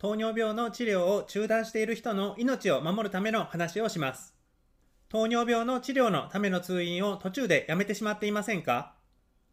糖尿病の治療を中断している人の命を守るための話をします。糖尿病の治療のための通院を途中でやめてしまっていませんか？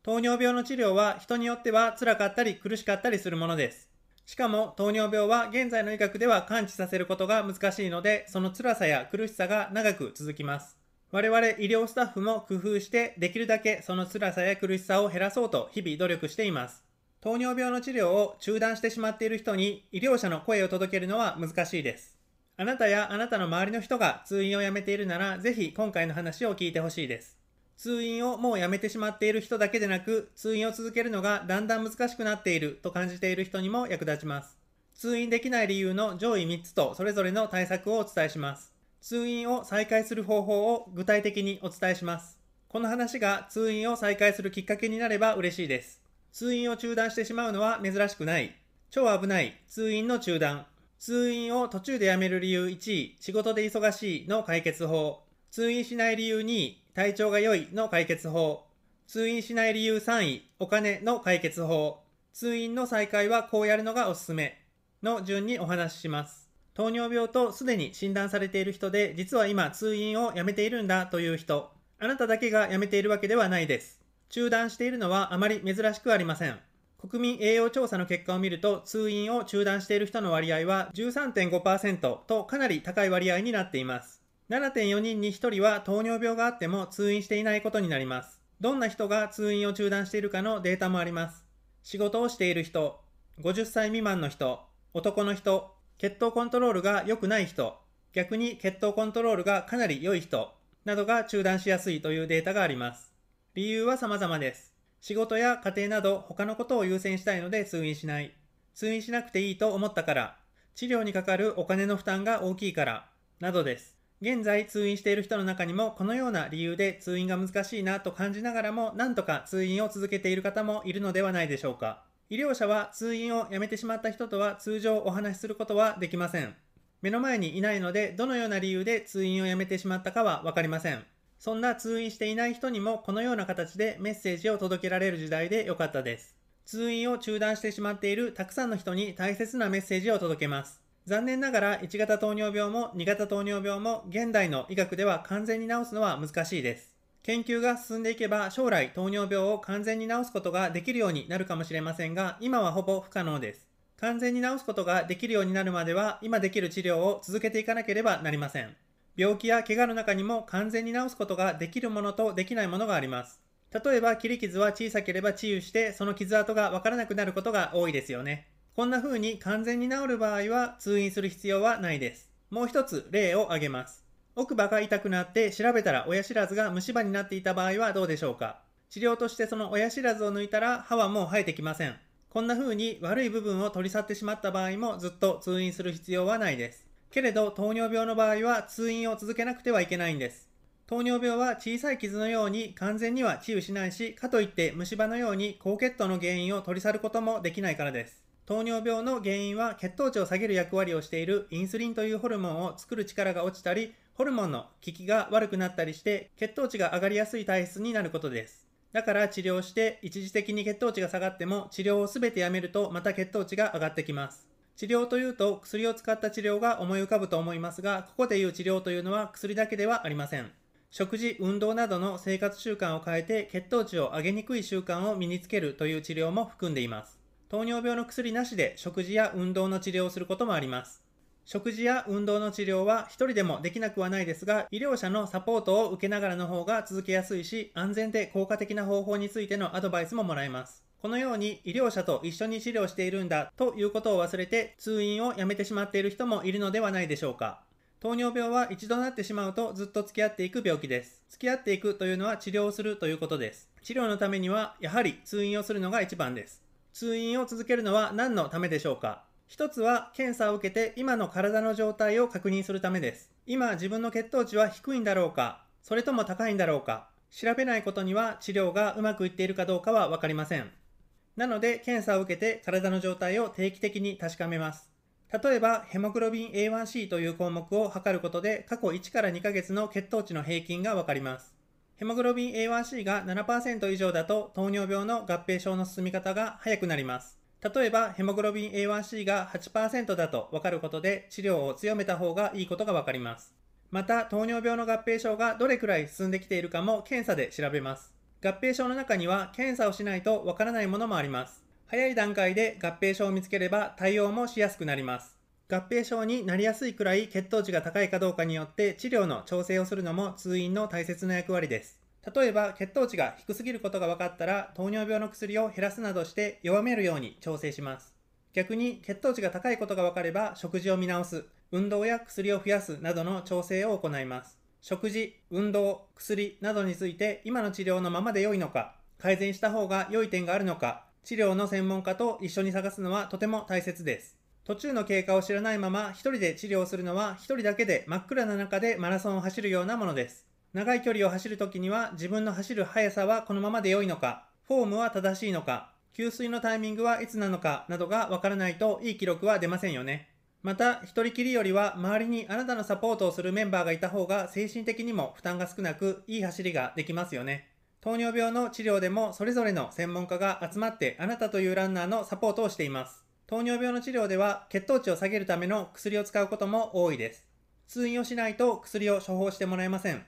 糖尿病の治療は人によっては辛かったり苦しかったりするものです。しかも糖尿病は現在の医学では完治させることが難しいので、その辛さや苦しさが長く続きます。我々医療スタッフも工夫してできるだけその辛さや苦しさを減らそうと日々努力しています。糖尿病の治療を中断してしまっている人に医療者の声を届けるのは難しいです。あなたやあなたの周りの人が通院をやめているなら、ぜひ今回の話を聞いてほしいです。通院をもうやめてしまっている人だけでなく、通院を続けるのがだんだん難しくなっていると感じている人にも役立ちます。通院できない理由の上位3つとそれぞれの対策をお伝えします。通院を再開する方法を具体的にお伝えします。この話が通院を再開するきっかけになれば嬉しいです。通院を中断してしまうのは珍しくない。超危ない通院の中断。通院を途中でやめる理由1位、仕事で忙しいの解決法。通院しない理由2位、体調が良いの解決法。通院しない理由3位、お金の解決法。通院の再開はこうやるのがおすすめ。の順にお話しします。糖尿病とすでに診断されている人で、実は今通院をやめているんだという人。あなただけがやめているわけではないです。中断しているのはあまり珍しくありません。国民栄養調査の結果を見ると、通院を中断している人の割合は13.5%とかなり高い割合になっています。7.4人に1人は糖尿病があっても通院していないことになります。どんな人が通院を中断しているかのデータもあります。仕事をしている人、50歳未満の人、男の人、血糖コントロールが良くない人、逆に血糖コントロールがかなり良い人、などが中断しやすいというデータがあります。理由は様々です。仕事や家庭など他のことを優先したいので通院しない。通院しなくていいと思ったから。治療にかかるお金の負担が大きいから。などです。現在通院している人の中にもこのような理由で通院が難しいなと感じながらもなんとか通院を続けている方もいるのではないでしょうか。医療者は通院をやめてしまった人とは通常お話しすることはできません。目の前にいないのでどのような理由で通院をやめてしまったかはわかりません。そんな通院していない人にもこのような形でメッセージを届けられる時代でよかったです。通院を中断してしまっているたくさんの人に大切なメッセージを届けます。残念ながら1型糖尿病も2型糖尿病も現代の医学では完全に治すのは難しいです。研究が進んでいけば将来糖尿病を完全に治すことができるようになるかもしれませんが今はほぼ不可能です。完全に治すことができるようになるまでは今できる治療を続けていかなければなりません。病気や怪我の中にも完全に治すことができるものとできないものがあります。例えば切り傷は小さければ治癒してその傷跡がわからなくなることが多いですよね。こんな風に完全に治る場合は通院する必要はないです。もう一つ例を挙げます。奥歯が痛くなって調べたら親知らずが虫歯になっていた場合はどうでしょうか治療としてその親知らずを抜いたら歯はもう生えてきません。こんな風に悪い部分を取り去ってしまった場合もずっと通院する必要はないです。けれど糖尿病の場合は通院を続けなくてはいけないんです。糖尿病は小さい傷のように完全には治癒しないし、かといって虫歯のように高血糖の原因を取り去ることもできないからです。糖尿病の原因は血糖値を下げる役割をしているインスリンというホルモンを作る力が落ちたり、ホルモンの効きが悪くなったりして血糖値が上がりやすい体質になることです。だから治療して一時的に血糖値が下がっても治療を全てやめるとまた血糖値が上がってきます。治療というと薬を使った治療が思い浮かぶと思いますが、ここでいう治療というのは薬だけではありません。食事、運動などの生活習慣を変えて血糖値を上げにくい習慣を身につけるという治療も含んでいます。糖尿病の薬なしで食事や運動の治療をすることもあります。食事や運動の治療は一人でもできなくはないですが、医療者のサポートを受けながらの方が続けやすいし、安全で効果的な方法についてのアドバイスももらえます。このように医療者と一緒に治療しているんだということを忘れて通院をやめてしまっている人もいるのではないでしょうか。糖尿病は一度なってしまうとずっと付き合っていく病気です。付き合っていくというのは治療をするということです。治療のためにはやはり通院をするのが一番です。通院を続けるのは何のためでしょうか一つは検査を受けて今の体の状態を確認するためです。今自分の血糖値は低いんだろうかそれとも高いんだろうか調べないことには治療がうまくいっているかどうかはわかりません。なので検査を受けて体の状態を定期的に確かめます。例えばヘモグロビン A1C という項目を測ることで過去1から2ヶ月の血糖値の平均がわかります。ヘモグロビン A1C が7%以上だと糖尿病の合併症の進み方が早くなります。例えば、ヘモグロビン A1C が8%だと分かることで治療を強めた方がいいことが分かります。また、糖尿病の合併症がどれくらい進んできているかも検査で調べます。合併症の中には検査をしないと分からないものもあります。早い段階で合併症を見つければ対応もしやすくなります。合併症になりやすいくらい血糖値が高いかどうかによって治療の調整をするのも通院の大切な役割です。例えば血糖値が低すぎることが分かったら糖尿病の薬を減らすなどして弱めるように調整します。逆に血糖値が高いことが分かれば食事を見直す、運動や薬を増やすなどの調整を行います。食事、運動、薬などについて今の治療のままで良いのか、改善した方が良い点があるのか、治療の専門家と一緒に探すのはとても大切です。途中の経過を知らないまま一人で治療するのは一人だけで真っ暗な中でマラソンを走るようなものです。長い距離を走るときには自分の走る速さはこのままで良いのか、フォームは正しいのか、給水のタイミングはいつなのかなどがわからないといい記録は出ませんよね。また、一人きりよりは周りにあなたのサポートをするメンバーがいた方が精神的にも負担が少なく、いい走りができますよね。糖尿病の治療でもそれぞれの専門家が集まってあなたというランナーのサポートをしています。糖尿病の治療では血糖値を下げるための薬を使うことも多いです。通院をしないと薬を処方してもらえません。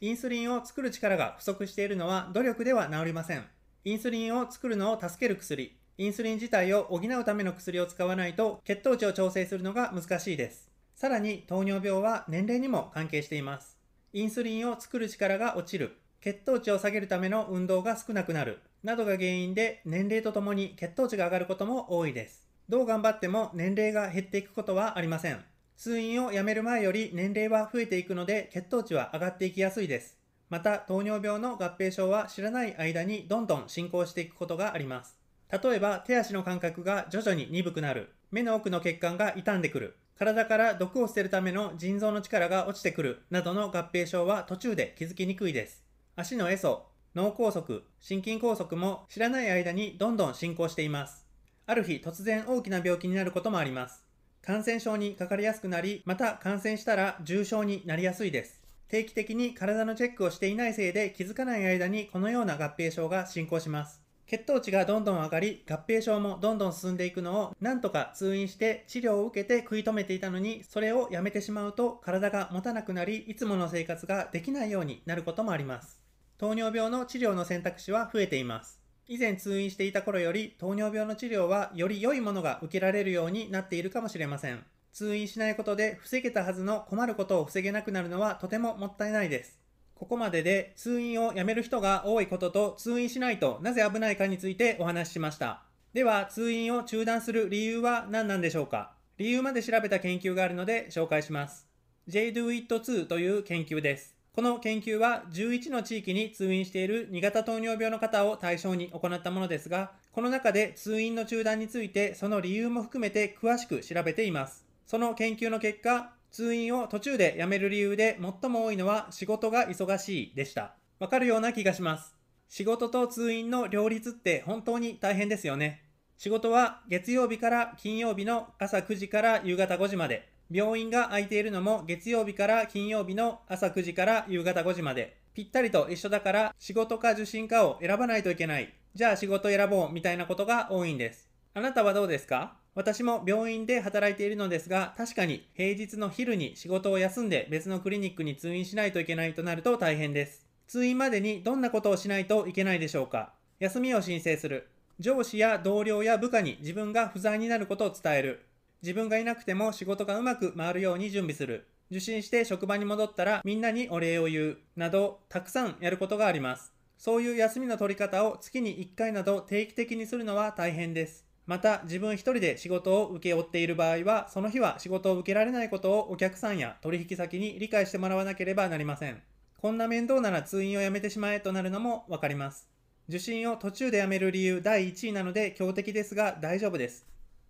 インスリンを作る力が不足しているのは努力では治りません。インスリンを作るのを助ける薬、インスリン自体を補うための薬を使わないと血糖値を調整するのが難しいです。さらに糖尿病は年齢にも関係しています。インスリンを作る力が落ちる、血糖値を下げるための運動が少なくなる、などが原因で年齢とともに血糖値が上がることも多いです。どう頑張っても年齢が減っていくことはありません。通院をやめる前より年齢は増えていくので血糖値は上がっていきやすいです。また糖尿病の合併症は知らない間にどんどん進行していくことがあります。例えば手足の感覚が徐々に鈍くなる、目の奥の血管が傷んでくる、体から毒を捨てるための腎臓の力が落ちてくるなどの合併症は途中で気づきにくいです。足のエソ、脳梗塞、心筋梗塞も知らない間にどんどん進行しています。ある日突然大きな病気になることもあります。感染症にかかりやすくなり、また感染したら重症になりやすいです。定期的に体のチェックをしていないせいで気づかない間にこのような合併症が進行します。血糖値がどんどん上がり、合併症もどんどん進んでいくのをなんとか通院して治療を受けて食い止めていたのに、それをやめてしまうと体が持たなくなり、いつもの生活ができないようになることもあります。糖尿病の治療の選択肢は増えています。以前通院していた頃より糖尿病の治療はより良いものが受けられるようになっているかもしれません。通院しないことで防げたはずの困ることを防げなくなるのはとてももったいないです。ここまでで通院をやめる人が多いことと通院しないとなぜ危ないかについてお話ししました。では通院を中断する理由は何なんでしょうか？理由まで調べた研究があるので紹介します。JDoIt2 という研究です。この研究は11の地域に通院している2型糖尿病の方を対象に行ったものですが、この中で通院の中断についてその理由も含めて詳しく調べています。その研究の結果、通院を途中で辞める理由で最も多いのは仕事が忙しいでした。わかるような気がします。仕事と通院の両立って本当に大変ですよね。仕事は月曜日から金曜日の朝9時から夕方5時まで。病院が空いているのも月曜日から金曜日の朝9時から夕方5時まで。ぴったりと一緒だから仕事か受診かを選ばないといけない。じゃあ仕事選ぼうみたいなことが多いんです。あなたはどうですか？私も病院で働いているのですが、確かに平日の昼に仕事を休んで別のクリニックに通院しないといけないとなると大変です。通院までにどんなことをしないといけないでしょうか休みを申請する。上司や同僚や部下に自分が不在になることを伝える。自分がいなくても仕事がうまく回るように準備する。受診して職場に戻ったらみんなにお礼を言う。など、たくさんやることがあります。そういう休みの取り方を月に1回など定期的にするのは大変です。また、自分一人で仕事を請け負っている場合は、その日は仕事を受けられないことをお客さんや取引先に理解してもらわなければなりません。こんな面倒なら通院をやめてしまえとなるのもわかります。受診を途中でやめる理由第1位なので強敵ですが大丈夫です。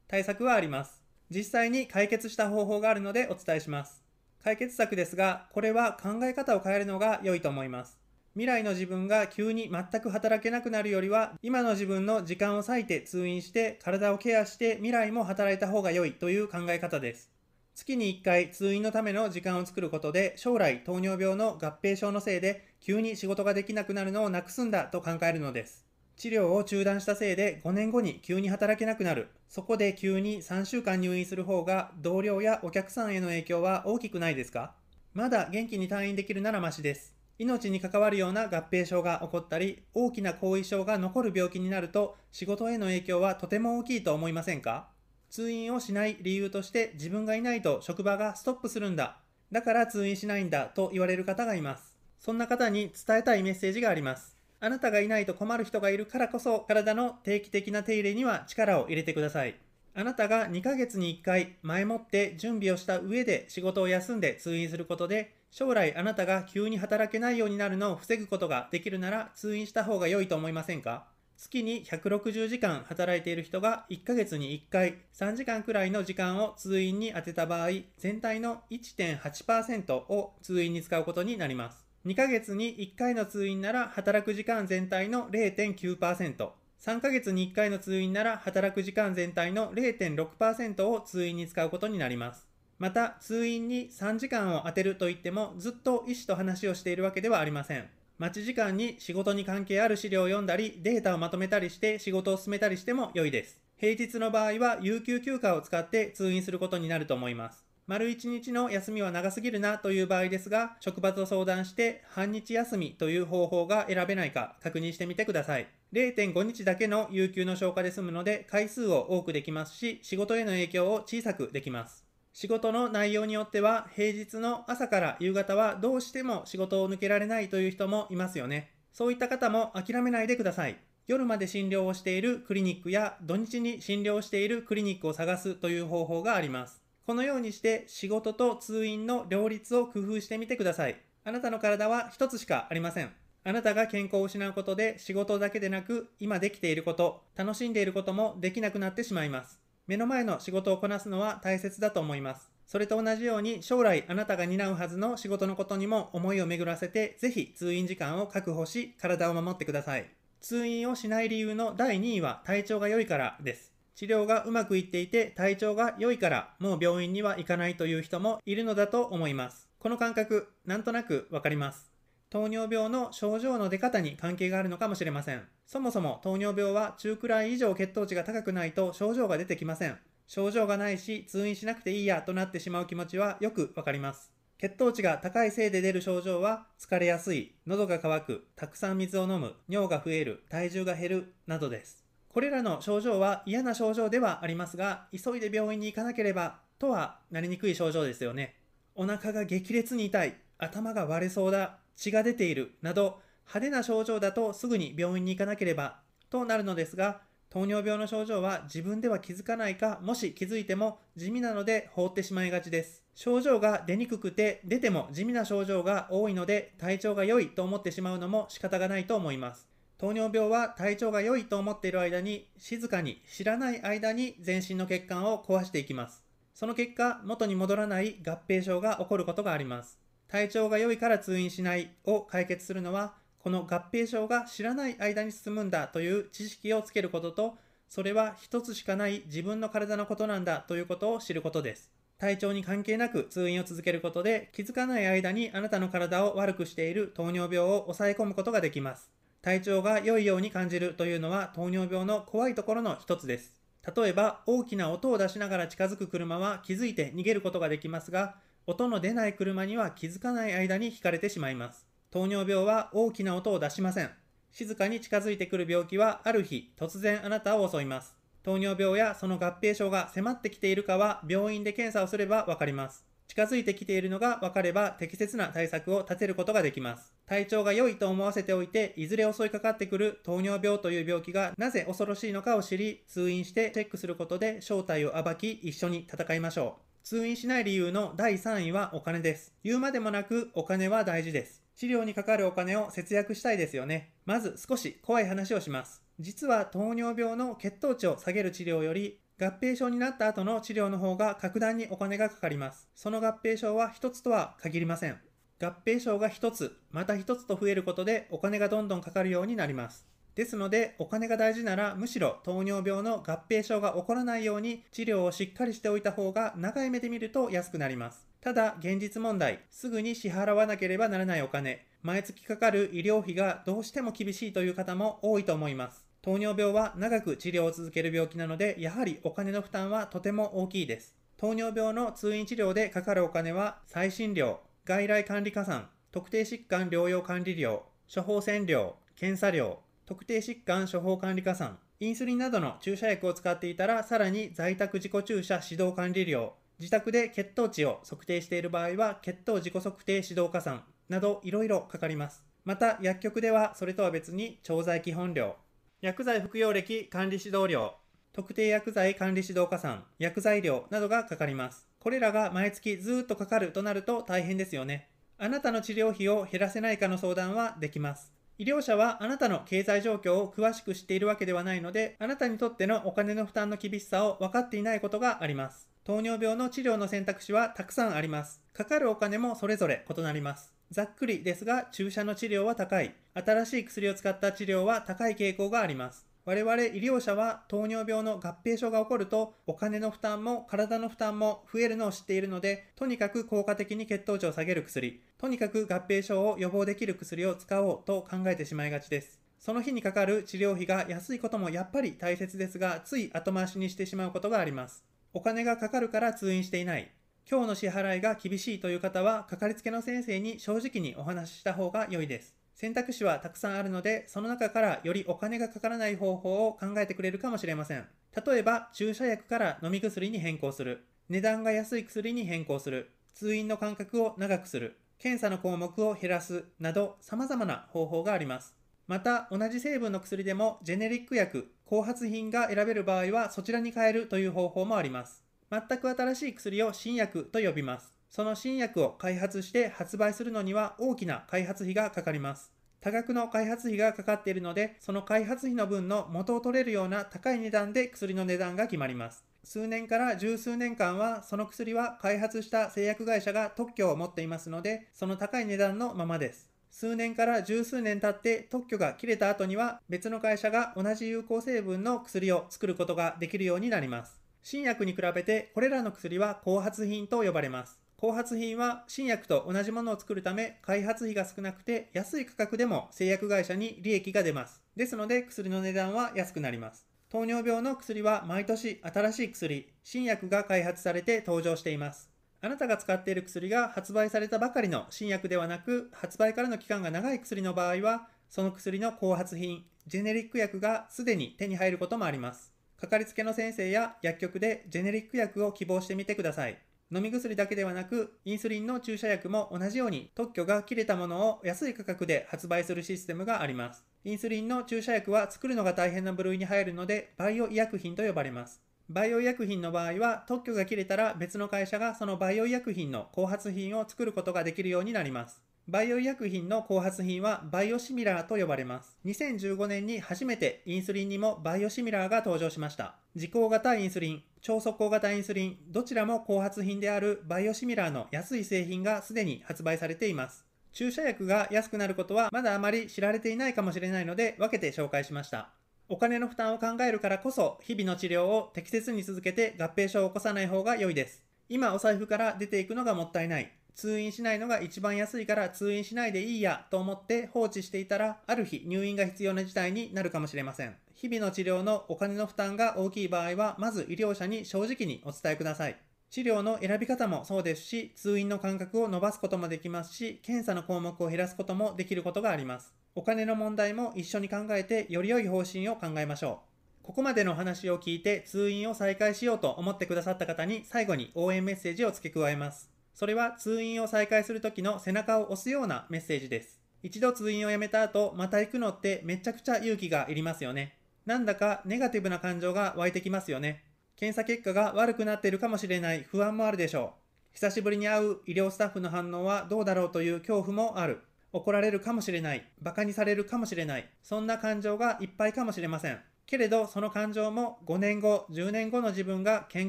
対策はあります。実際に解決した方法があるのでお伝えします。解決策ですが、これは考え方を変えるのが良いと思います。未来の自分が急に全く働けなくなるよりは、今の自分の時間を割いて通院して体をケアして未来も働いた方が良いという考え方です。月に1回通院のための時間を作ることで将来糖尿病の合併症のせいで急に仕事ができなくなるのをなくすんだと考えるのです。治療を中断したせいで5年後に急に働けなくなる。そこで急に3週間入院する方が同僚やお客さんへの影響は大きくないですか？まだ元気に退院できるならましです。命に関わるような合併症が起こったり、大きな後遺症が残る病気になると仕事への影響はとても大きいと思いませんか？通院をしない理由として自分がいないと職場がストップするんだ。だから通院しないんだと言われる方がいます。そんな方に伝えたいメッセージがあります。あなたがいないと困る人がいるからこそ体の定期的な手入れには力を入れてください。あなたが2ヶ月に1回前もって準備をした上で仕事を休んで通院することで将来あなたが急に働けないようになるのを防ぐことができるなら通院した方が良いと思いませんか？月に160時間働いている人が1ヶ月に1回3時間くらいの時間を通院に充てた場合全体の1.8%を通院に使うことになります。2ヶ月に1回の通院なら働く時間全体の0.9%、3ヶ月に1回の通院なら働く時間全体の0.6%を通院に使うことになります。また、通院に3時間を充てるといってもずっと医師と話をしているわけではありません。待ち時間に仕事に関係ある資料を読んだり、データをまとめたりして仕事を進めたりしても良いです。平日の場合は有給休暇を使って通院することになると思います。丸1日の休みは長すぎるなという場合ですが、職場と相談して半日休みという方法が選べないか確認してみてください。0.5日だけの有給の消化で済むので回数を多くできますし、仕事への影響を小さくできます。仕事の内容によっては平日の朝から夕方はどうしても仕事を抜けられないという人もいますよね。そういった方も諦めないでください。夜まで診療をしているクリニックや土日に診療しているクリニックを探すという方法があります。このようにして仕事と通院の両立を工夫してみてください。あなたの体は一つしかありません。あなたが健康を失うことで仕事だけでなく今できていること、楽しんでいることもできなくなってしまいます。目の前の仕事をこなすのは大切だと思います。それと同じように将来あなたが担うはずの仕事のことにも思いを巡らせてぜひ通院時間を確保し体を守ってください。通院をしない理由の第2位は体調が良いからです。治療がうまくいっていて体調が良いからもう病院には行かないという人もいるのだと思います。この感覚、なんとなくわかります。糖尿病の症状の出方に関係があるのかもしれません。そもそも糖尿病は中くらい以上血糖値が高くないと症状が出てきません。症状がないし通院しなくていいやとなってしまう気持ちはよくわかります。血糖値が高いせいで出る症状は疲れやすい、喉が渇く、たくさん水を飲む、尿が増える、体重が減るなどです。これらの症状は嫌な症状ではありますが、急いで病院に行かなければとはなりにくい症状ですよね。お腹が激烈に痛い、頭が割れそうだ、血が出ているなど派手な症状だとすぐに病院に行かなければとなるのですが、糖尿病の症状は自分では気づかないか、もし気づいても地味なので放ってしまいがちです。症状が出にくくて出ても地味な症状が多いので体調が良いと思ってしまうのも仕方がないと思います。糖尿病は体調が良いと思っている間に静かに知らない間に全身の血管を壊していきます。その結果、元に戻らない合併症が起こることがあります。体調が良いから通院しないを解決するのは、この合併症が知らない間に進むんだという知識をつけることと、それは一つしかない自分の体のことなんだということを知ることです。体調に関係なく通院を続けることで気づかない間にあなたの体を悪くしている糖尿病を抑え込むことができます。体調が良いように感じるというのは糖尿病の怖いところの一つです。例えば大きな音を出しながら近づく車は気づいて逃げることができますが、音の出ない車には気づかない間にひかれてしまいます。糖尿病は大きな音を出しません。静かに近づいてくる病気はある日突然あなたを襲います。糖尿病やその合併症が迫ってきているかは病院で検査をすればわかります。近づいてきているのが分かれば適切な対策を立てることができます。体調が良いと思わせておいて、いずれ襲いかかってくる糖尿病という病気がなぜ恐ろしいのかを知り、通院してチェックすることで正体を暴き、一緒に戦いましょう。通院しない理由の第3位はお金です。言うまでもなくお金は大事です。治療にかかるお金を節約したいですよね。まず少し怖い話をします。実は糖尿病の血糖値を下げる治療より合併症になった後の治療の方が格段にお金がかかります。その合併症は1つとは限りません。合併症が1つ、また1つと増えることでお金がどんどんかかるようになります。ですので、お金が大事なら、むしろ糖尿病の合併症が起こらないように治療をしっかりしておいた方が長い目で見ると安くなります。ただ、現実問題、すぐに支払わなければならないお金、毎月かかる医療費がどうしても厳しいという方も多いと思います。糖尿病は長く治療を続ける病気なので、やはりお金の負担はとても大きいです。糖尿病の通院治療でかかるお金は、再診料、外来管理加算、特定疾患療養管理料、処方箋料、検査料、特定疾患処方管理加算、インスリンなどの注射薬を使っていたら、さらに在宅自己注射指導管理料、自宅で血糖値を測定している場合は、血糖自己測定指導加算などいろいろかかります。また、薬局ではそれとは別に調剤基本料、薬剤服用歴管理指導料、特定薬剤管理指導加算、薬剤料などがかかります。これらが毎月ずっとかかるとなると大変ですよね。あなたの治療費を減らせないかの相談はできます。医療者はあなたの経済状況を詳しく知っているわけではないので、あなたにとってのお金の負担の厳しさを分かっていないことがあります。糖尿病の治療の選択肢はたくさんあります。かかるお金もそれぞれ異なります。ざっくりですが、注射の治療は高い。新しい薬を使った治療は高い傾向があります。我々医療者は糖尿病の合併症が起こるとお金の負担も体の負担も増えるのを知っているのでとにかく効果的に血糖値を下げる薬とにかく合併症を予防できる薬を使おうと考えてしまいがちです。その日にかかる治療費が安いこともやっぱり大切ですがつい後回しにしてしまうことがあります。お金がかかるから通院していない。今日の支払いが厳しいという方はかかりつけの先生に正直にお話しした方が良いです。選択肢はたくさんあるので、その中からよりお金がかからない方法を考えてくれるかもしれません。例えば、注射薬から飲み薬に変更する。値段が安い薬に変更する。通院の間隔を長くする。検査の項目を減らす。など、様々な方法があります。また、同じ成分の薬でも、ジェネリック薬、後発品が選べる場合は、そちらに変えるという方法もあります。全く新しい薬を新薬と呼びます。その新薬を開発して発売するのには大きな開発費がかかります。多額の開発費がかかっているので、その開発費の分の元を取れるような高い値段で薬の値段が決まります。数年から十数年間は、その薬は開発した製薬会社が特許を持っていますので、その高い値段のままです。数年から十数年経って特許が切れた後には、別の会社が同じ有効成分の薬を作ることができるようになります。新薬に比べて、これらの薬は後発品と呼ばれます。後発品は新薬と同じものを作るため開発費が少なくて安い価格でも製薬会社に利益が出ます。ですので薬の値段は安くなります。糖尿病の薬は毎年新しい薬、新薬が開発されて登場しています。あなたが使っている薬が発売されたばかりの新薬ではなく、発売からの期間が長い薬の場合は、その薬の後発品、ジェネリック薬がすでに手に入ることもあります。かかりつけの先生や薬局でジェネリック薬を希望してみてください。飲み薬だけではなく、インスリンの注射薬も同じように特許が切れたものを安い価格で発売するシステムがあります。インスリンの注射薬は作るのが大変な部類に入るので、バイオ医薬品と呼ばれます。バイオ医薬品の場合は、特許が切れたら別の会社がそのバイオ医薬品の後発品を作ることができるようになります。バイオ医薬品の後発品はバイオシミラーと呼ばれます。2015年に初めてインスリンにもバイオシミラーが登場しました。自行型インスリン、超速攻型インスリン、どちらも後発品であるバイオシミラーの安い製品がすでに発売されています。注射薬が安くなることはまだあまり知られていないかもしれないので分けて紹介しました。お金の負担を考えるからこそ日々の治療を適切に続けて合併症を起こさない方が良いです。今お財布から出ていくのがもったいない。通院しないのが一番安いから通院しないでいいやと思って放置していたら、ある日入院が必要な事態になるかもしれません。日々の治療のお金の負担が大きい場合は、まず医療者に正直にお伝えください。治療の選び方もそうですし、通院の間隔を伸ばすこともできますし、検査の項目を減らすこともできることがあります。お金の問題も一緒に考えて、より良い方針を考えましょう。ここまでの話を聞いて通院を再開しようと思ってくださった方に最後に応援メッセージを付け加えます。それは通院を再開する時の背中を押すようなメッセージです。一度通院をやめた後、また行くのってめちゃくちゃ勇気がいりますよね。なんだかネガティブな感情が湧いてきますよね。検査結果が悪くなっているかもしれない不安もあるでしょう。久しぶりに会う医療スタッフの反応はどうだろうという恐怖もある。怒られるかもしれない。馬鹿にされるかもしれない。そんな感情がいっぱいかもしれません。けれどその感情も5年後、10年後の自分が健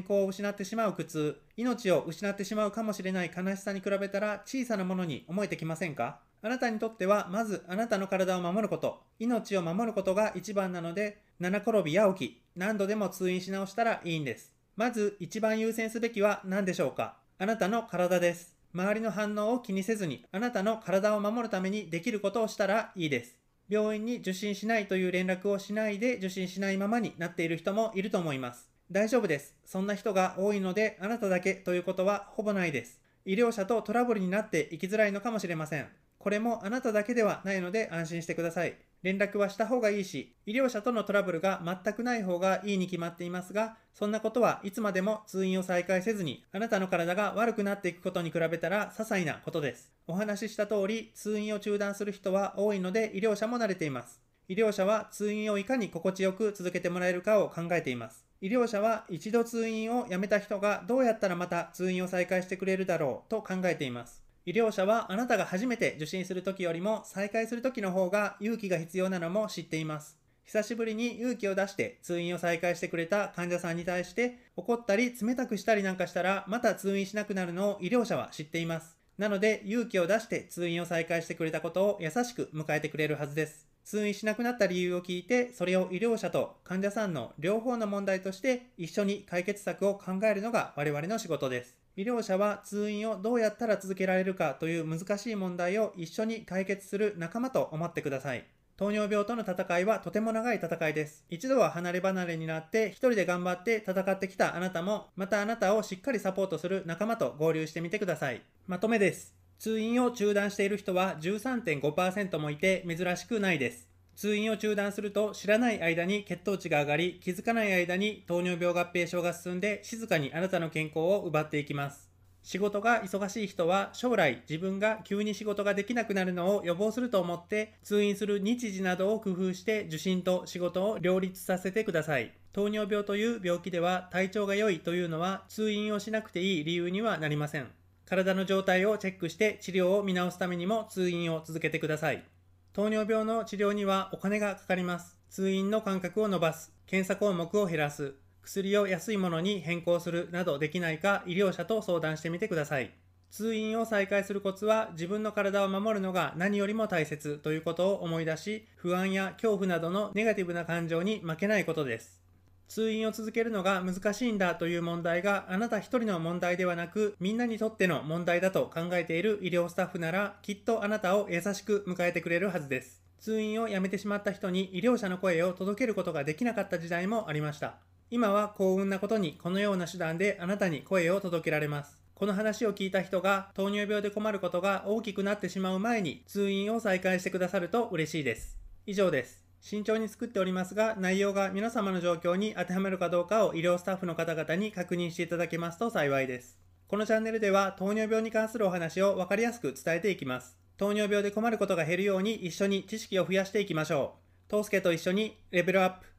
康を失ってしまう苦痛、命を失ってしまうかもしれない悲しさに比べたら小さなものに思えてきませんか？あなたにとってはまずあなたの体を守ること、命を守ることが一番なので、七転び八起き、何度でも通院し直したらいいんです。まず一番優先すべきは何でしょうか？あなたの体です。周りの反応を気にせずに、あなたの体を守るためにできることをしたらいいです。病院に受診しないという連絡をしないで受診しないままになっている人もいると思います。大丈夫です。そんな人が多いので、あなただけということはほぼないです。医療者とトラブルになって生きづらいのかもしれません。これもあなただけではないので安心してください。連絡はした方がいいし、医療者とのトラブルが全くない方がいいに決まっていますが、そんなことはいつまでも通院を再開せずに、あなたの体が悪くなっていくことに比べたら些細なことです。お話しした通り、通院を中断する人は多いので医療者も慣れています。医療者は通院をいかに心地よく続けてもらえるかを考えています。医療者は一度通院をやめた人がどうやったらまた通院を再開してくれるだろうと考えています。医療者はあなたが初めて受診する時よりも再開する時の方が勇気が必要なのも知っています。久しぶりに勇気を出して通院を再開してくれた患者さんに対して怒ったり冷たくしたりなんかしたらまた通院しなくなるのを医療者は知っています。なので勇気を出して通院を再開してくれたことを優しく迎えてくれるはずです。通院しなくなった理由を聞いて、それを医療者と患者さんの両方の問題として一緒に解決策を考えるのが我々の仕事です。医療者は通院をどうやったら続けられるかという難しい問題を一緒に解決する仲間と思ってください。糖尿病との戦いはとても長い戦いです。一度は離れ離れになって一人で頑張って戦ってきたあなたも、またあなたをしっかりサポートする仲間と合流してみてください。まとめです。通院を中断している人は13.5%もいて珍しくないです。通院を中断すると知らない間に血糖値が上がり気づかない間に糖尿病合併症が進んで静かにあなたの健康を奪っていきます。仕事が忙しい人は将来自分が急に仕事ができなくなるのを予防すると思って通院する日時などを工夫して受診と仕事を両立させてください。糖尿病という病気では体調が良いというのは通院をしなくていい理由にはなりません。体の状態をチェックして治療を見直すためにも通院を続けてください。糖尿病の治療にはお金がかかります。通院の間隔を伸ばす、検査項目を減らす、薬を安いものに変更するなどできないか医療者と相談してみてください。通院を再開するコツは自分の体を守るのが何よりも大切ということを思い出し、不安や恐怖などのネガティブな感情に負けないことです。通院を続けるのが難しいんだという問題があなた一人の問題ではなくみんなにとっての問題だと考えている医療スタッフならきっとあなたを優しく迎えてくれるはずです。通院をやめてしまった人に医療者の声を届けることができなかった時代もありました。今は幸運なことにこのような手段であなたに声を届けられます。この話を聞いた人が糖尿病で困ることが大きくなってしまう前に通院を再開してくださると嬉しいです。以上です。慎重に作っておりますが、内容が皆様の状況に当てはまるかどうかを医療スタッフの方々に確認していただけますと幸いです。このチャンネルでは糖尿病に関するお話をわかりやすく伝えていきます。糖尿病で困ることが減るように一緒に知識を増やしていきましょう。トースケと一緒にレベルアップ。